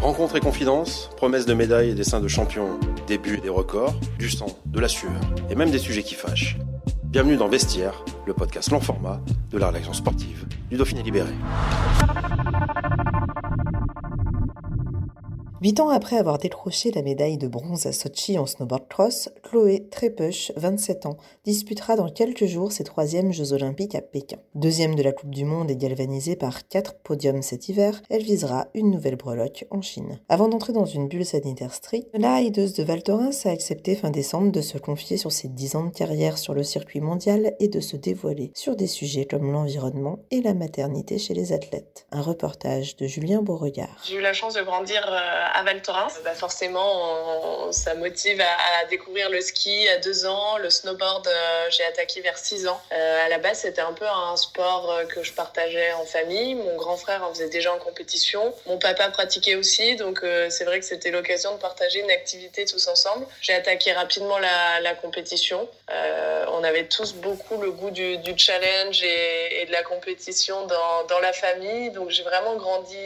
Rencontres et confidences, promesses de médailles et dessins de champions, débuts et des records, du sang, de la sueur et même des sujets qui fâchent. Bienvenue dans Vestiaire, le podcast long format de la rédaction sportive du Dauphiné Libéré. Huit ans après avoir décroché la médaille de bronze à Sochi en snowboard cross, Chloé Trepeuch, 27 ans, disputera dans quelques jours ses troisièmes Jeux olympiques à Pékin. Deuxième de la Coupe du Monde et galvanisée par quatre podiums cet hiver, elle visera une nouvelle breloque en Chine. Avant d'entrer dans une bulle sanitaire stricte, la hideuse de Val Thorens a accepté fin décembre de se confier sur ses 10 ans de carrière sur le circuit mondial et de se dévoiler sur des sujets comme l'environnement et la maternité chez les athlètes. Un reportage de Julien Beauregard. J'ai eu la chance de grandir euh, à Val Thorens. Bah forcément, on, ça motive à, découvrir le ski à deux ans, le snowboard, euh, j'ai attaqué vers six ans. Euh, à la base, c'était un peu un sport euh, que je partageais en famille. Mon grand frère en faisait déjà en compétition. Mon papa pratiquait aussi, donc euh, c'est vrai que c'était l'occasion de partager une activité tous ensemble. J'ai attaqué rapidement la, compétition. On avait tous beaucoup le goût du, challenge et, de la compétition dans, la famille, donc j'ai vraiment grandi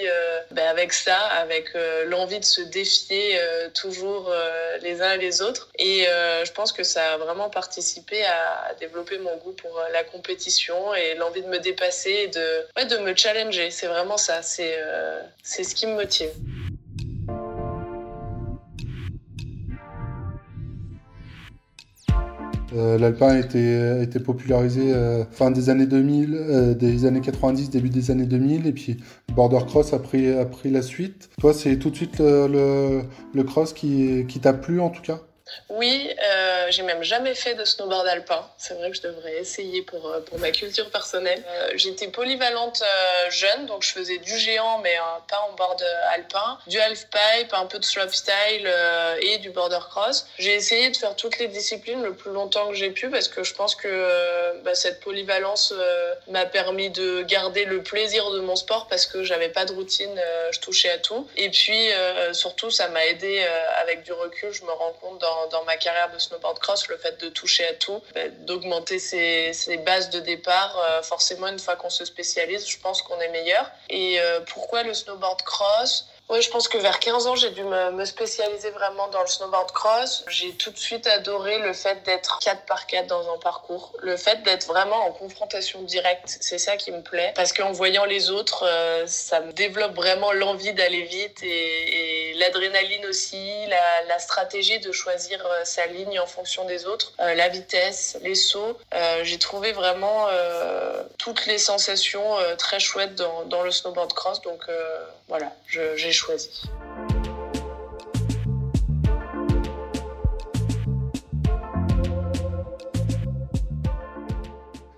ben avec ça, avec l'envie de se défier euh, toujours euh, les uns et les autres. Et euh, je pense que ça a vraiment participé à, développer mon goût pour la compétition et l'envie de me dépasser et de, de me challenger. C'est vraiment ça, c'est c'est ce qui me motive. Euh, L'alpin a été, a été popularisé euh, fin des années 2000, euh, des années 90, début des annie 2000, et puis border cross a pris, a pris la suite. Toi, c'est tout de suite le, le cross qui, qui t'a plu en tout cas? Oui, euh, j'ai même jamais fait de snowboard alpin. C'est vrai que je devrais essayer pour, euh, pour ma culture personnelle. Euh, J'étais polyvalente jeune, donc je faisais du géant, mais pas en board alpin, du half-pipe, un peu de slopestyle et du border cross. J'ai essayé de faire toutes les disciplines le plus longtemps que j'ai pu parce que je pense que bah, cette polyvalence m'a permis de garder le plaisir de mon sport parce que j'avais pas de routine, je touchais à tout. Et puis surtout, ça m'a aidé avec du recul, je me rends compte dans dans, ma carrière de snowboard cross, le fait de toucher à tout, d'augmenter ses, ses, bases de départ. Euh, forcément, une fois qu'on se spécialise, je pense qu'on est meilleur. Et euh, pourquoi le snowboard cross? Oui, je pense que vers 15 ans, j'ai dû me, spécialiser vraiment dans le snowboard cross. J'ai tout de suite adoré le fait d'être 4 par 4 dans un parcours. Le fait d'être vraiment en confrontation directe, c'est ça qui me plaît. Parce qu'en voyant les autres, euh, ça me développe vraiment l'envie d'aller vite et, l'adrénaline aussi, la, stratégie de choisir euh, sa ligne en fonction des autres, euh, la vitesse, les sauts. J'ai trouvé vraiment toutes les sensations très chouettes dans, dans, le snowboard cross. Donc voilà, j'ai choisi.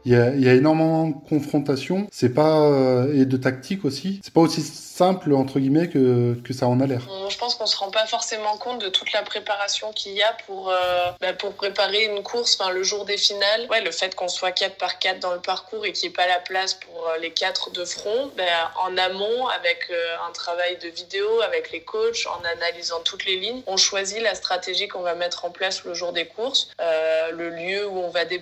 Il y, a, il y a énormément de confrontations, c'est pas euh, et de tactique aussi. C'est pas aussi simple entre guillemets que, que ça en a l'air. Pense qu'on se rend pas forcément compte de toute la préparation qu'il y a pour euh, bah, pour préparer une course, le jour des finales. Ouais, le fait qu'on soit 4 par 4 dans le parcours et qu'il n'y ait pas la place pour les quatre de front, bah, en amont avec euh, un travail de vidéo avec les coachs, en analysant toutes les lignes, on choisit la stratégie qu'on va mettre en place le jour des courses, euh, le lieu où on va dé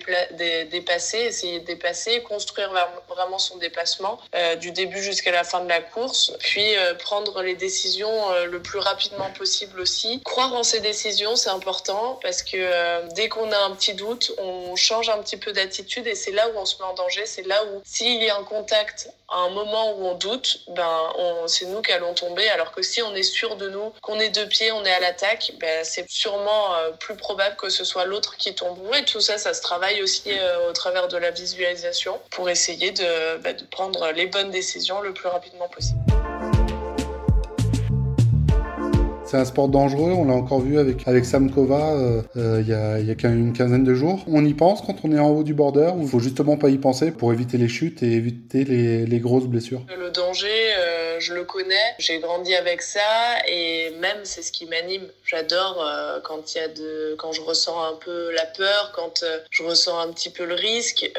dépasser, essayer de dépasser, construire vraiment son déplacement euh, du début jusqu'à la fin de la course, puis euh, prendre les décisions euh, le plus rapidement possible aussi. Croire en ses décisions, c'est important parce que euh, dès qu'on a un petit doute, on change un petit peu d'attitude et c'est là où on se met en danger, c'est là où s'il y a un contact à un moment où on doute, ben c'est nous qui allons tomber. Alors que si on est sûr de nous, qu'on est deux pieds, on est à l'attaque, ben c'est sûrement euh, plus probable que ce soit l'autre qui tombe. Et tout ça, ça se travaille aussi euh, au travers de la visualisation pour essayer de, ben, de prendre les bonnes décisions le plus rapidement possible. C'est un sport dangereux. On l'a encore vu avec, avec Sam Kova il y, a, une quinzaine de jours. On y pense quand on est en haut du border il faut justement pas y penser pour éviter les chutes et éviter les, les grosses blessures Le danger, je le connais. J'ai grandi avec ça et même c'est ce qui m'anime. J'adore quand il y a de, quand je ressens un peu la peur, quand je ressens un petit peu le risque.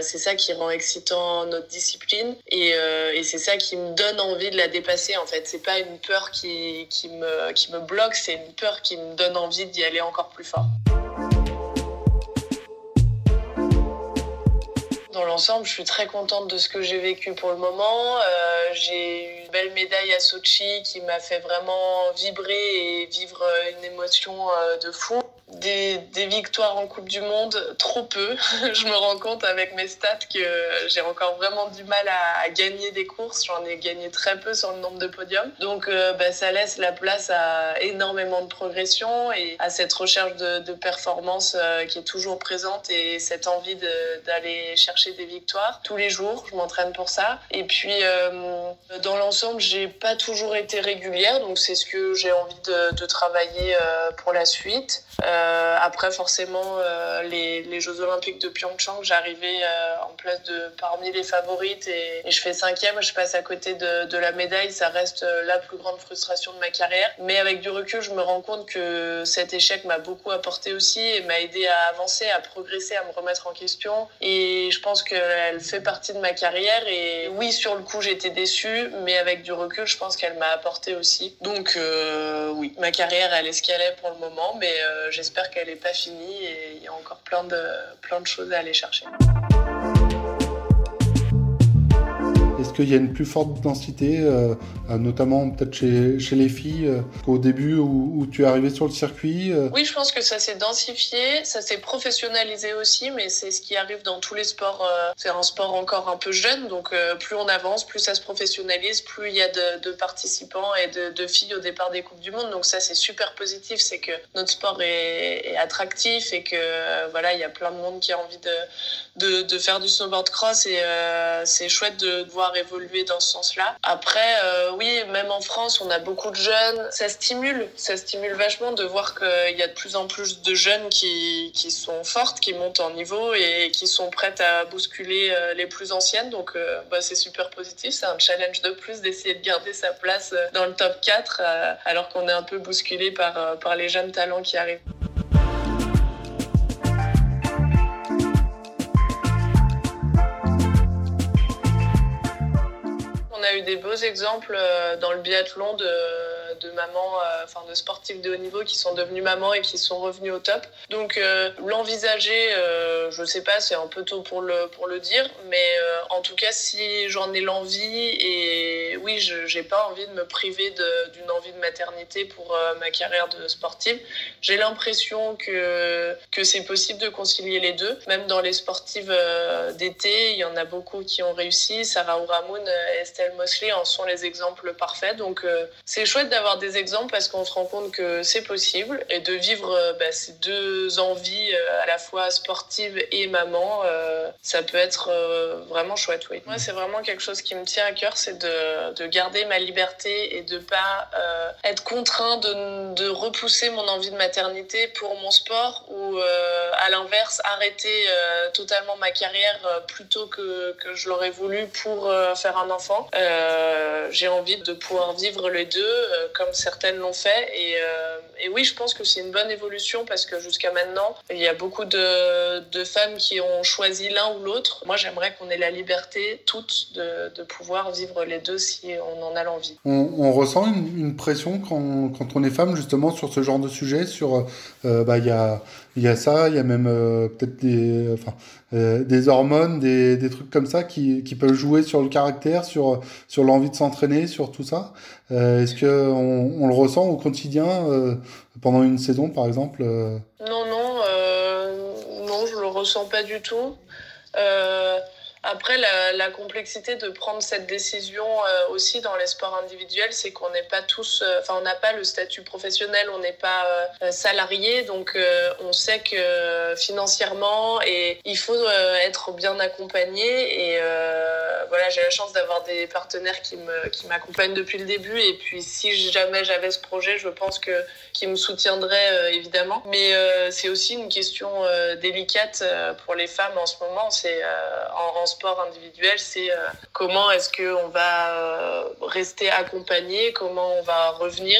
c'est ça qui rend excitant notre discipline et, et c'est ça qui me donne envie de la dépasser en fait. C'est pas une peur qui, qui, me, qui me bloque, c'est une peur qui me donne envie d'y aller encore plus fort. Dans l'ensemble, je suis très contente de ce que j'ai vécu pour le moment. Euh, j'ai eu une belle médaille à Sochi qui m'a fait vraiment vibrer et vivre une émotion euh, de fou des, des, victoires en Coupe du Monde, trop peu. je me rends compte avec mes stats que j'ai encore vraiment du mal à, gagner des courses. J'en ai gagné très peu sur le nombre de podiums. Donc euh, bah, ça laisse la place à énormément de progression et à cette recherche de, de performance euh, qui est toujours présente et cette envie d'aller chercher des victoires tous les jours. Je m'entraîne pour ça. Et puis euh, dans l'ensemble, j'ai pas toujours été régulière, donc c'est ce que j'ai envie de, de travailler pour la suite. Euh, après, forcément, euh, les, les, Jeux Olympiques de Pyeongchang, j'arrivais euh, en place de parmi les favorites et, et, je fais cinquième. Je passe à côté de, de, la médaille. Ça reste la plus grande frustration de ma carrière. Mais avec du recul, je me rends compte que cet échec m'a beaucoup apporté aussi et m'a aidé à avancer, à progresser, à me remettre en question. Et je pense qu'elle fait partie de ma carrière. Et oui, sur le coup, j'étais déçue, mais avec du recul, je pense qu'elle m'a apporté aussi. Donc euh, oui, ma carrière, elle est ce qu'elle est pour le moment, mais euh, j'espère qu'elle n'est pas finie et il y a encore plein de, plein de choses à aller chercher. Est-ce qu'il y a une plus forte densité, euh, notamment peut-être chez, les filles, euh, qu'au début où, tu es arrivé sur le circuit euh... Oui, je pense que ça s'est densifié, ça s'est professionnalisé aussi, mais c'est ce qui arrive dans tous les sports. Euh, c'est un sport encore un peu jeune, donc euh, plus on avance, plus ça se professionnalise, plus il y a de, participants et de, filles au départ des Coupes du Monde. Donc ça, c'est super positif, c'est que notre sport est, attractif et que voilà, il y a plein de monde qui a envie de, de, de faire du snowboard cross et c'est chouette de voir évoluer dans ce sens-là. Après, euh, oui, même en France, on a beaucoup de jeunes. Ça stimule, ça stimule vachement de voir qu'il y a de plus en plus de jeunes qui, sont fortes, qui montent en niveau et qui sont prêtes à bousculer euh, les plus anciennes. Donc, euh, bah, c'est super positif. C'est un challenge de plus d'essayer de garder sa place dans le top 4 alors qu'on est un peu bousculé par les jeunes talents qui arrivent. Beaux exemples dans le biathlon de, de mamans, enfin de sportifs de haut niveau qui sont devenus mamans et qui sont revenus au top. Donc euh, l'envisager, euh, je sais pas, c'est un peu tôt pour le pour le dire, mais euh, en tout cas si j'en ai l'envie et oui, j'ai pas envie de me priver d'une envie de maternité pour ma carrière de sportive. J'ai l'impression que que c'est possible de concilier les deux. Même dans les sportives d'été, il y en a beaucoup qui ont réussi. Sarah Ouramoun, Estelle Mosley en sont les exemples parfaits. Donc c'est chouette d'avoir des exemples parce qu'on se rend compte que c'est possible et de vivre bah, ces deux envies à la fois sportive et maman, euh, ça peut être euh, vraiment chouette. Oui. Moi, c'est vraiment quelque chose qui me tient à cœur, c'est de, de, garder ma liberté et de pas euh, être contraint de, de, repousser mon envie de maternité pour mon sport ou à l'inverse arrêter totalement ma carrière plutôt que, que je l'aurais voulu pour faire un enfant. J'ai envie de pouvoir vivre les deux comme certaines l'ont fait et, et oui, je pense que c'est une bonne évolution parce que jusqu'à maintenant, il y a beaucoup de, femmes qui ont choisi l'un ou l'autre. Moi, j'aimerais qu'on ait la liberté toutes de, pouvoir vivre les deux si on en a l'envie. On, ressent une, pression quand, on est femme justement sur ce genre de sujet. Sur, euh, bah, y a il y a ça, il y a même euh, peut-être des, enfin, euh, des hormones, des, des, trucs comme ça qui, qui, peuvent jouer sur le caractère, sur, sur l'envie de s'entraîner, sur tout ça. Euh, Est-ce que on, on, le ressent au quotidien pendant une saison, par exemple Non, non, non, je le ressens pas du tout. Après, la, complexité de prendre cette décision euh, aussi dans les sports individuels, c'est qu'on n'est pas tous, enfin, euh, on n'a pas le statut professionnel, on n'est pas euh, salarié, donc on sait que financièrement, et il faut être bien accompagné. Et voilà, j'ai la chance d'avoir des partenaires qui me qui m'accompagnent depuis le début. Et puis, si jamais j'avais ce projet, je pense que qui me soutiendraient évidemment. Mais c'est aussi une question délicate pour les femmes en ce moment. C'est en, en, sport individuel, c'est comment est-ce que on va rester accompagné, comment on va revenir.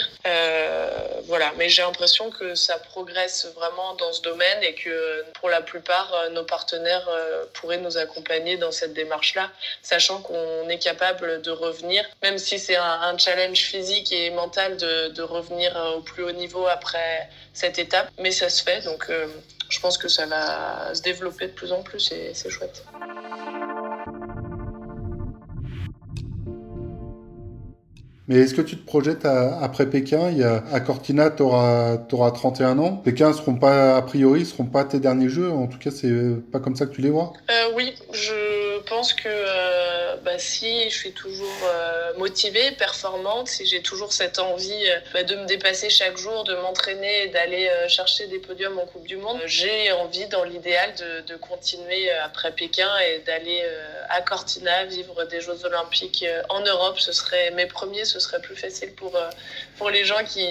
voilà. Mais j'ai l'impression que ça progresse vraiment dans ce domaine et que pour la plupart, euh, nos partenaires euh, pourraient nous accompagner dans cette démarche-là, sachant qu'on est capable de revenir, même si c'est un, challenge physique et mental de, de, revenir euh, au plus haut niveau après cette étape, mais ça se fait, donc je pense que ça va se développer de plus en plus et c'est chouette. Mais est-ce que tu te projettes après Pékin? A, À Cortina, tu auras, 31 ans. Pékin seront pas, a priori, seront pas tes derniers jeux. En tout cas, c'est pas comme ça que tu les vois euh, Oui, je pense que euh, bah, si je suis toujours euh, motivée, performante, si j'ai toujours cette envie bah, de me dépasser chaque jour, de m'entraîner d'aller chercher des podiums en Coupe du Monde, j'ai envie, dans l'idéal, de, de, continuer après Pékin et d'aller à Cortina vivre des Jeux Olympiques en Europe. Ce serait mes premiers ce serait plus facile pour, euh, pour les gens qui,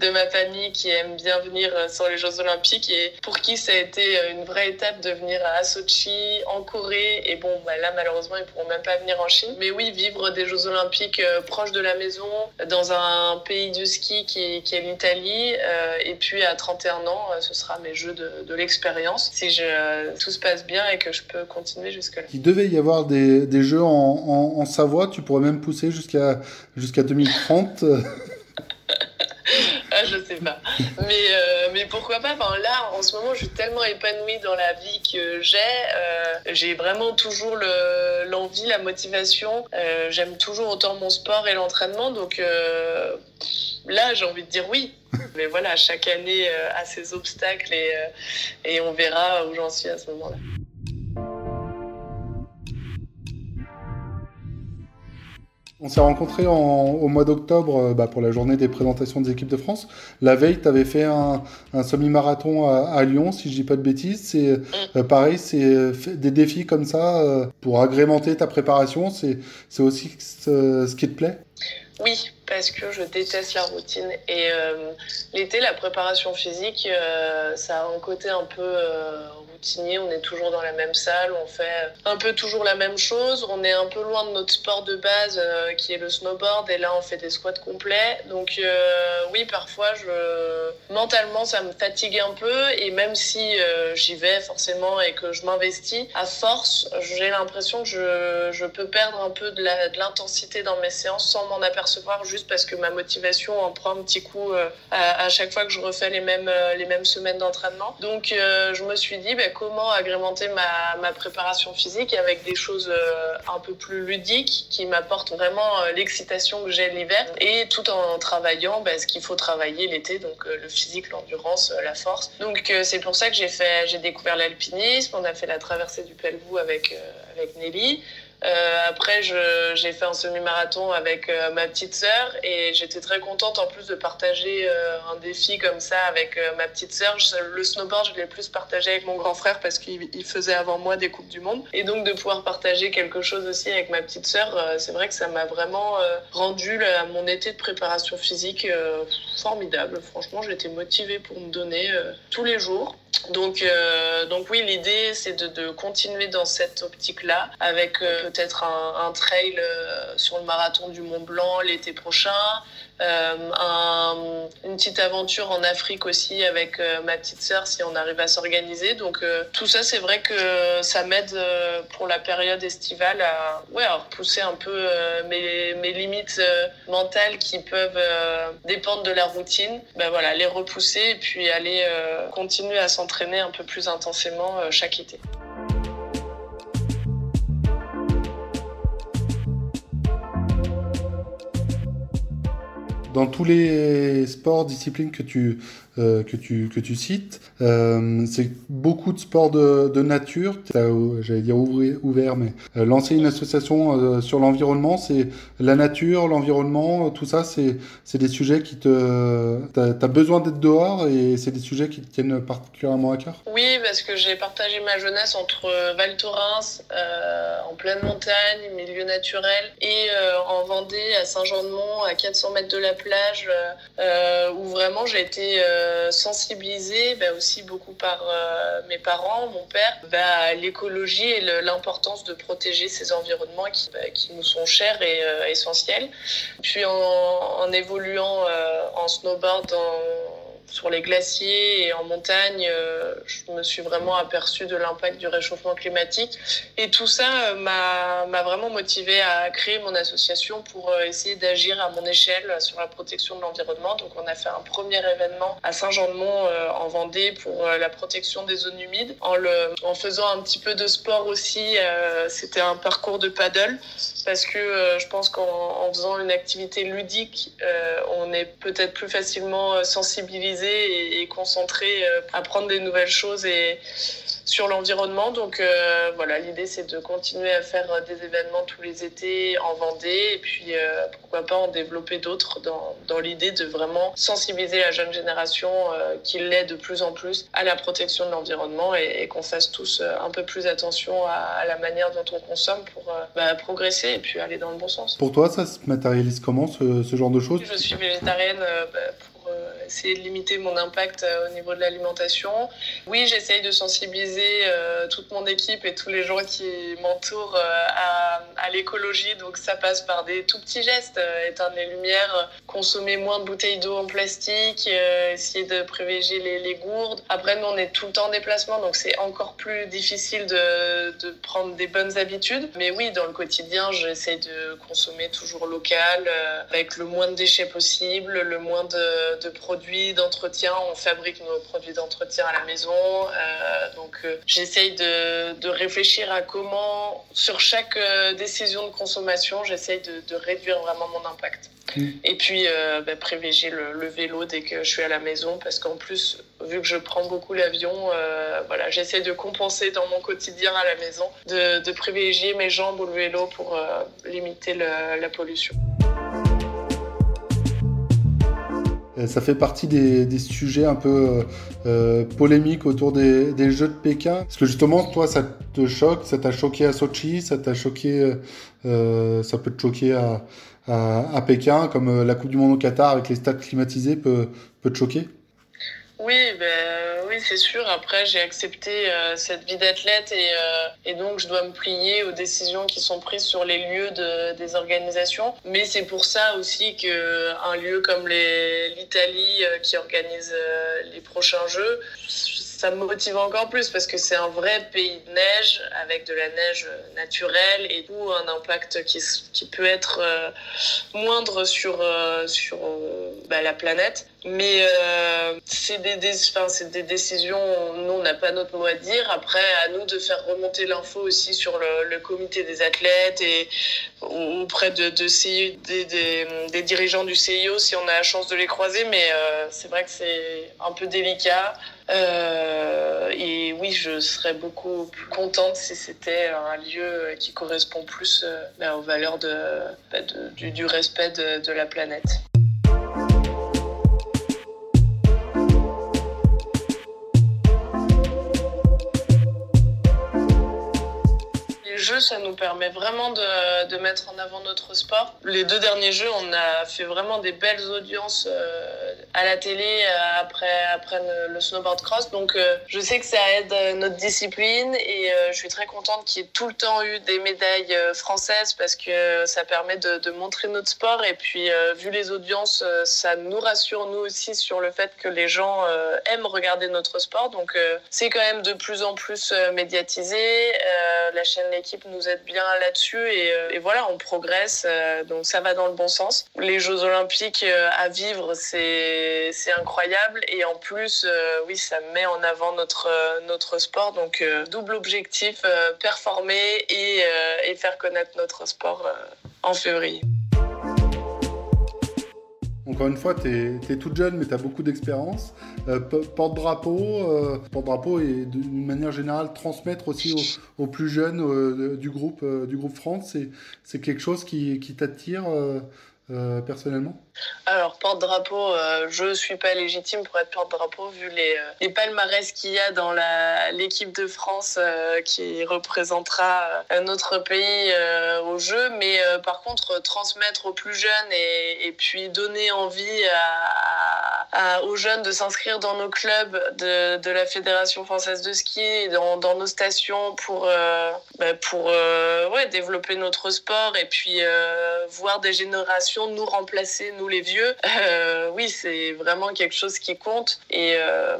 de ma famille qui aiment bien venir euh, sur les Jeux Olympiques et pour qui ça a été euh, une vraie étape de venir à Sochi, en Corée. Et bon, bah là, malheureusement, ils pourront même pas venir en Chine. Mais oui, vivre des Jeux Olympiques proches de la maison, dans un pays du ski qui, est l'Italie. et puis à 31 ans, ce sera mes Jeux de, l'expérience. Si je, tout se passe bien et que je peux continuer jusque-là. Il devait y avoir des, des Jeux en, en, en Savoie. Tu pourrais même pousser jusqu'à jusqu'à 2030 ah, je sais pas. Mais, euh, mais pourquoi pas? Enfin, Là, en ce moment, je suis tellement épanouie dans la vie que j'ai. Euh, j'ai vraiment toujours l'envie, la motivation. Euh, j'aime toujours autant mon sport et l'entraînement. Donc là, j'ai envie de dire oui. Mais voilà, chaque année a ses obstacles et, et on verra où j'en suis à ce moment-là. On s'est rencontrés au mois d'octobre euh, bah, pour la journée des présentations des équipes de France. La veille, tu avais fait un, semi-marathon à, Lyon, si je dis pas de bêtises. C'est euh, pareil, c'est euh, des défis comme ça pour agrémenter ta préparation. C'est aussi ce, qui te plaît? Oui, parce que je déteste la routine. Et l'été, la préparation physique, ça a un côté un peu on est toujours dans la même salle, on fait un peu toujours la même chose. On est un peu loin de notre sport de base euh, qui est le snowboard et là on fait des squats complets. Donc euh, oui, parfois je mentalement ça me fatigue un peu et même si euh, j'y vais forcément et que je m'investis, à force, j'ai l'impression que je, peux perdre un peu de l'intensité dans mes séances sans m'en apercevoir parce que ma motivation en prend un petit coup à, à, chaque fois que je refais les mêmes, les mêmes semaines d'entraînement. Donc je me suis dit, ben, comment agrémenter ma, ma, préparation physique avec des choses euh, un peu plus ludiques qui m'apportent vraiment euh, l'excitation que j'ai l'hiver et tout en travaillant bah, ce qu'il faut travailler l'été, donc euh, le physique, l'endurance, la force. Donc c'est pour ça que j'ai découvert l'alpinisme, on a fait la traversée du Pelvoux avec, avec Nelly. Euh, après, j'ai fait un semi-marathon avec euh, ma petite sœur et j'étais très contente en plus de partager euh, un défi comme ça avec ma petite sœur. Le snowboard, je l'ai plus partagé avec mon grand frère parce qu'il faisait avant moi des Coupes du Monde. Et donc de pouvoir partager quelque chose aussi avec ma petite sœur, c'est vrai que ça m'a vraiment rendu mon été de préparation physique formidable. Franchement, j'étais motivée pour me donner tous les jours. Donc, euh, donc oui, l'idée c'est de, de, continuer dans cette optique-là, avec euh, peut-être un, trail euh, sur le marathon du Mont Blanc l'été prochain, un, une petite aventure en Afrique aussi avec euh, ma petite sœur si on arrive à s'organiser. Donc euh, tout ça, c'est vrai que ça m'aide pour la période estivale à, ouais, à repousser un peu mes, mes, limites mentales qui peuvent dépendre de la routine. Ben voilà, les repousser et puis aller continuer à s'entraîner un peu plus intensément chaque été. Dans tous les sports, disciplines que tu, euh, que, tu, que tu cites. Euh, c'est beaucoup de sports de, de nature. J'allais dire ouvert, mais euh, lancer une association sur l'environnement, c'est la nature, l'environnement, tout ça, c'est des sujets qui te... Tu as, besoin d'être dehors et c'est des sujets qui te tiennent particulièrement à cœur Oui, parce que j'ai partagé ma jeunesse entre Val Thorens, en pleine montagne, milieu naturel, et en Vendée, à Saint-Jean-de-Mont, à 400 mètres de la plage, où vraiment j'ai été euh, sensibilisée bah, aussi beaucoup par euh, mes parents, mon père, bah, l'écologie et l'importance de protéger ces environnements qui, bah, qui nous sont chers et euh, essentiels. Puis en, en évoluant en snowboard, sur les glaciers et en montagne, euh, je me suis vraiment aperçu de l'impact du réchauffement climatique. Et tout ça euh, m'a vraiment motivé à créer mon association pour euh, essayer d'agir à mon échelle sur la protection de l'environnement. Donc on a fait un premier événement à Saint-Jean-de-Mont en Vendée pour la protection des zones humides en, le, en faisant un petit peu de sport aussi. C'était un parcours de paddle parce que je pense qu'en faisant une activité ludique, on est peut-être plus facilement sensibilisé et, concentré euh, à apprendre des nouvelles choses et sur l'environnement. Donc euh, voilà, l'idée c'est de continuer à faire des événements tous les étés en Vendée et puis euh, pourquoi pas en développer d'autres dans, dans l'idée de vraiment sensibiliser la jeune génération qui l'est de plus en plus à la protection de l'environnement et, qu'on fasse tous un peu plus attention à, la manière dont on consomme pour bah, progresser et puis aller dans le bon sens. Pour toi, ça se matérialise comment ce, ce genre de choses? Je suis végétarienne bah, essayer de limiter mon impact euh, au niveau de l'alimentation. Oui, j'essaye de sensibiliser euh, toute mon équipe et tous les gens qui m'entourent euh, à, l'écologie. Donc ça passe par des tout petits gestes, éteindre les lumières, consommer moins de bouteilles d'eau en plastique, essayer de privilégier les, gourdes. Après, nous, on est tout le temps en déplacement, donc c'est encore plus difficile de, prendre des bonnes habitudes. Mais oui, dans le quotidien, j'essaie de consommer toujours local, avec le moins de déchets possible, le moins de produits produits d'entretien. On fabrique nos produits d'entretien à la maison. Euh, donc, euh, j'essaye de, de, réfléchir à comment, sur chaque euh, décision de consommation, j'essaye de, de, réduire vraiment mon impact. Mm. Et puis, bah, privilégier le, vélo dès que je suis à la maison, parce qu'en plus, vu que je prends beaucoup l'avion, voilà, j'essaie de compenser dans mon quotidien à la maison, de, de privilégier mes jambes ou le vélo pour limiter la pollution. Ça fait partie des, des sujets un peu euh, polémiques autour des, des, Jeux de Pékin. Parce que justement, toi, ça te choque, ça t'a choqué à Sochi, ça t'a choqué, euh, ça peut te choquer à, à, à, Pékin, comme euh, la Coupe du Monde au Qatar avec les stades climatisés peut, peut te choquer? Oui, ben, oui c'est sûr. Après, j'ai accepté euh, cette vie d'athlète et, euh, et, donc je dois me plier aux décisions qui sont prises sur les lieux de, des organisations. Mais c'est pour ça aussi qu'un lieu comme l'Italie euh, qui organise les prochains Jeux, ça me motive encore plus parce que c'est un vrai pays de neige avec de la neige naturelle et tout un impact qui, qui peut être euh, moindre sur, euh, sur euh, bah, la planète. Mais c'est des, des, des, décisions, nous, on n'a pas notre mot à dire. Après, à nous de faire remonter l'info aussi sur le, le, comité des athlètes et auprès de, de des, des, dirigeants du CIO si on a la chance de les croiser. Mais c'est vrai que c'est un peu délicat. Euh, et oui, je serais beaucoup plus contente si c'était un lieu qui correspond plus euh, ben, aux valeurs ben, de du, du, respect de la planète. Jeux, ça nous permet vraiment de, mettre en avant notre sport. Les deux derniers jeux, on a fait vraiment des belles audiences euh, à la télé euh, après, après le snowboard cross. Donc, euh, je sais que ça aide notre discipline et je suis très contente qu'il y ait tout le temps eu des médailles françaises parce que ça permet de montrer notre sport. Et puis, vu les audiences, ça nous rassure, nous aussi, sur le fait que les gens aiment regarder notre sport. Donc, c'est quand même de plus en plus médiatisé. la chaîne L'équipe nous aide bien là-dessus et, euh, voilà, on progresse, euh, donc ça va dans le bon sens. Les Jeux Olympiques euh, à vivre, c'est incroyable et en plus, oui, ça met en avant notre, notre sport, donc double objectif, performer et, et faire connaître notre sport en février. Encore une fois, tu es, toute jeune, mais tu as beaucoup d'expérience. Euh, porte-drapeau, euh, porte-drapeau et d'une manière générale, transmettre aussi aux, plus jeunes euh, du, groupe, du groupe France, c'est quelque chose qui, qui t'attire euh, personnellement Alors, porte-drapeau, euh, je suis pas légitime pour être porte-drapeau vu les, euh, les palmarès qu'il y a dans l'équipe de France qui représentera notre pays au jeu. Mais par contre, transmettre aux plus jeunes et, et puis donner envie à, aux jeunes de s'inscrire dans nos clubs de, de, la Fédération française de ski, dans, dans nos stations pour, bah, pour ouais, développer notre sport et puis voir des générations nous remplacer, nous les vieux, euh, oui, c'est vraiment quelque chose qui compte. Et euh,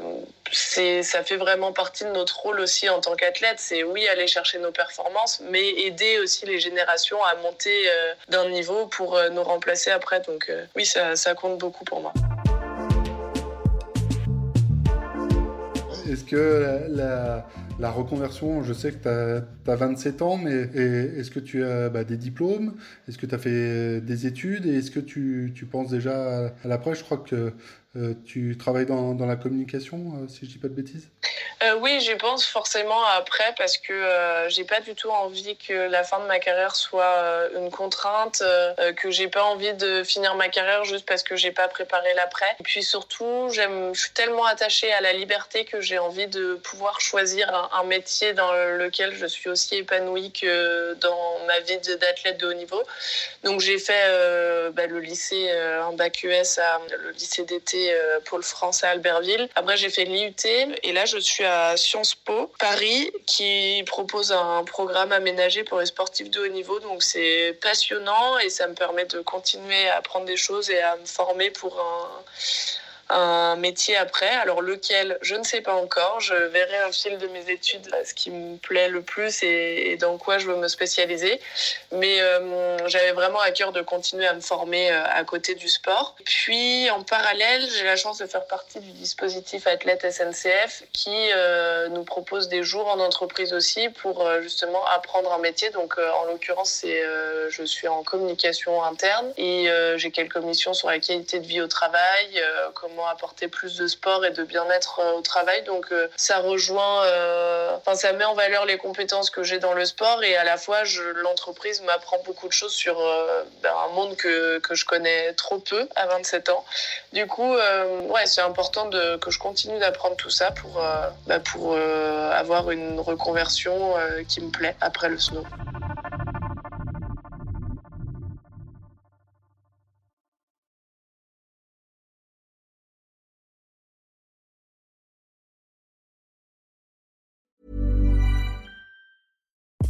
ça fait vraiment partie de notre rôle aussi en tant qu'athlète. C'est oui, aller chercher nos performances, mais aider aussi les générations à monter euh, d'un niveau pour nous remplacer après. Donc oui, ça, ça compte beaucoup pour moi. Est-ce que la reconversion, je sais que tu as, 27 ans, mais est-ce que tu as bah, des diplômes? Est-ce que tu as fait des études? Et est-ce que tu, tu, penses déjà à l'après Je crois que euh, tu travailles dans, dans, la communication, euh, si je dis pas de bêtises? Euh, Oui, j'y pense forcément après parce que j'ai pas du tout envie que la fin de ma carrière soit une contrainte, que j'ai pas envie de finir ma carrière juste parce que j'ai pas préparé l'après. Et puis surtout, je suis tellement attachée à la liberté que j'ai envie de pouvoir choisir un, métier dans lequel je suis aussi épanouie que dans ma vie d'athlète de haut niveau. Donc j'ai fait bah, le lycée, un bac US, à, le lycée d'été euh, Pôle France à Albertville. Après, j'ai fait l'IUT et là, je suis à Sciences Po Paris qui propose un programme aménagé pour les sportifs de haut niveau. Donc, c'est passionnant et ça me permet de continuer à apprendre des choses et à me former pour un un métier après. Alors lequel, je ne sais pas encore. Je verrai au fil de mes études ce qui me plaît le plus et, dans quoi je veux me spécialiser. Mais euh, j'avais vraiment à cœur de continuer à me former euh, à côté du sport. Puis en parallèle, j'ai la chance de faire partie du dispositif Athlète SNCF qui euh, nous propose des jours en entreprise aussi pour justement apprendre un métier. Donc en l'occurrence, c'est je suis en communication interne et j'ai quelques missions sur la qualité de vie au travail, comment apporter plus de sport et de bien-être euh, au travail. Donc euh, ça rejoint, euh, enfin ça met en valeur les compétences que j'ai dans le sport et à la fois l'entreprise m'apprend beaucoup de choses sur ben, un monde que, que je connais trop peu à 27 ans. Du coup, ouais, c'est important de, que je continue d'apprendre tout ça pour, ben, pour avoir une reconversion qui me plaît après le snow.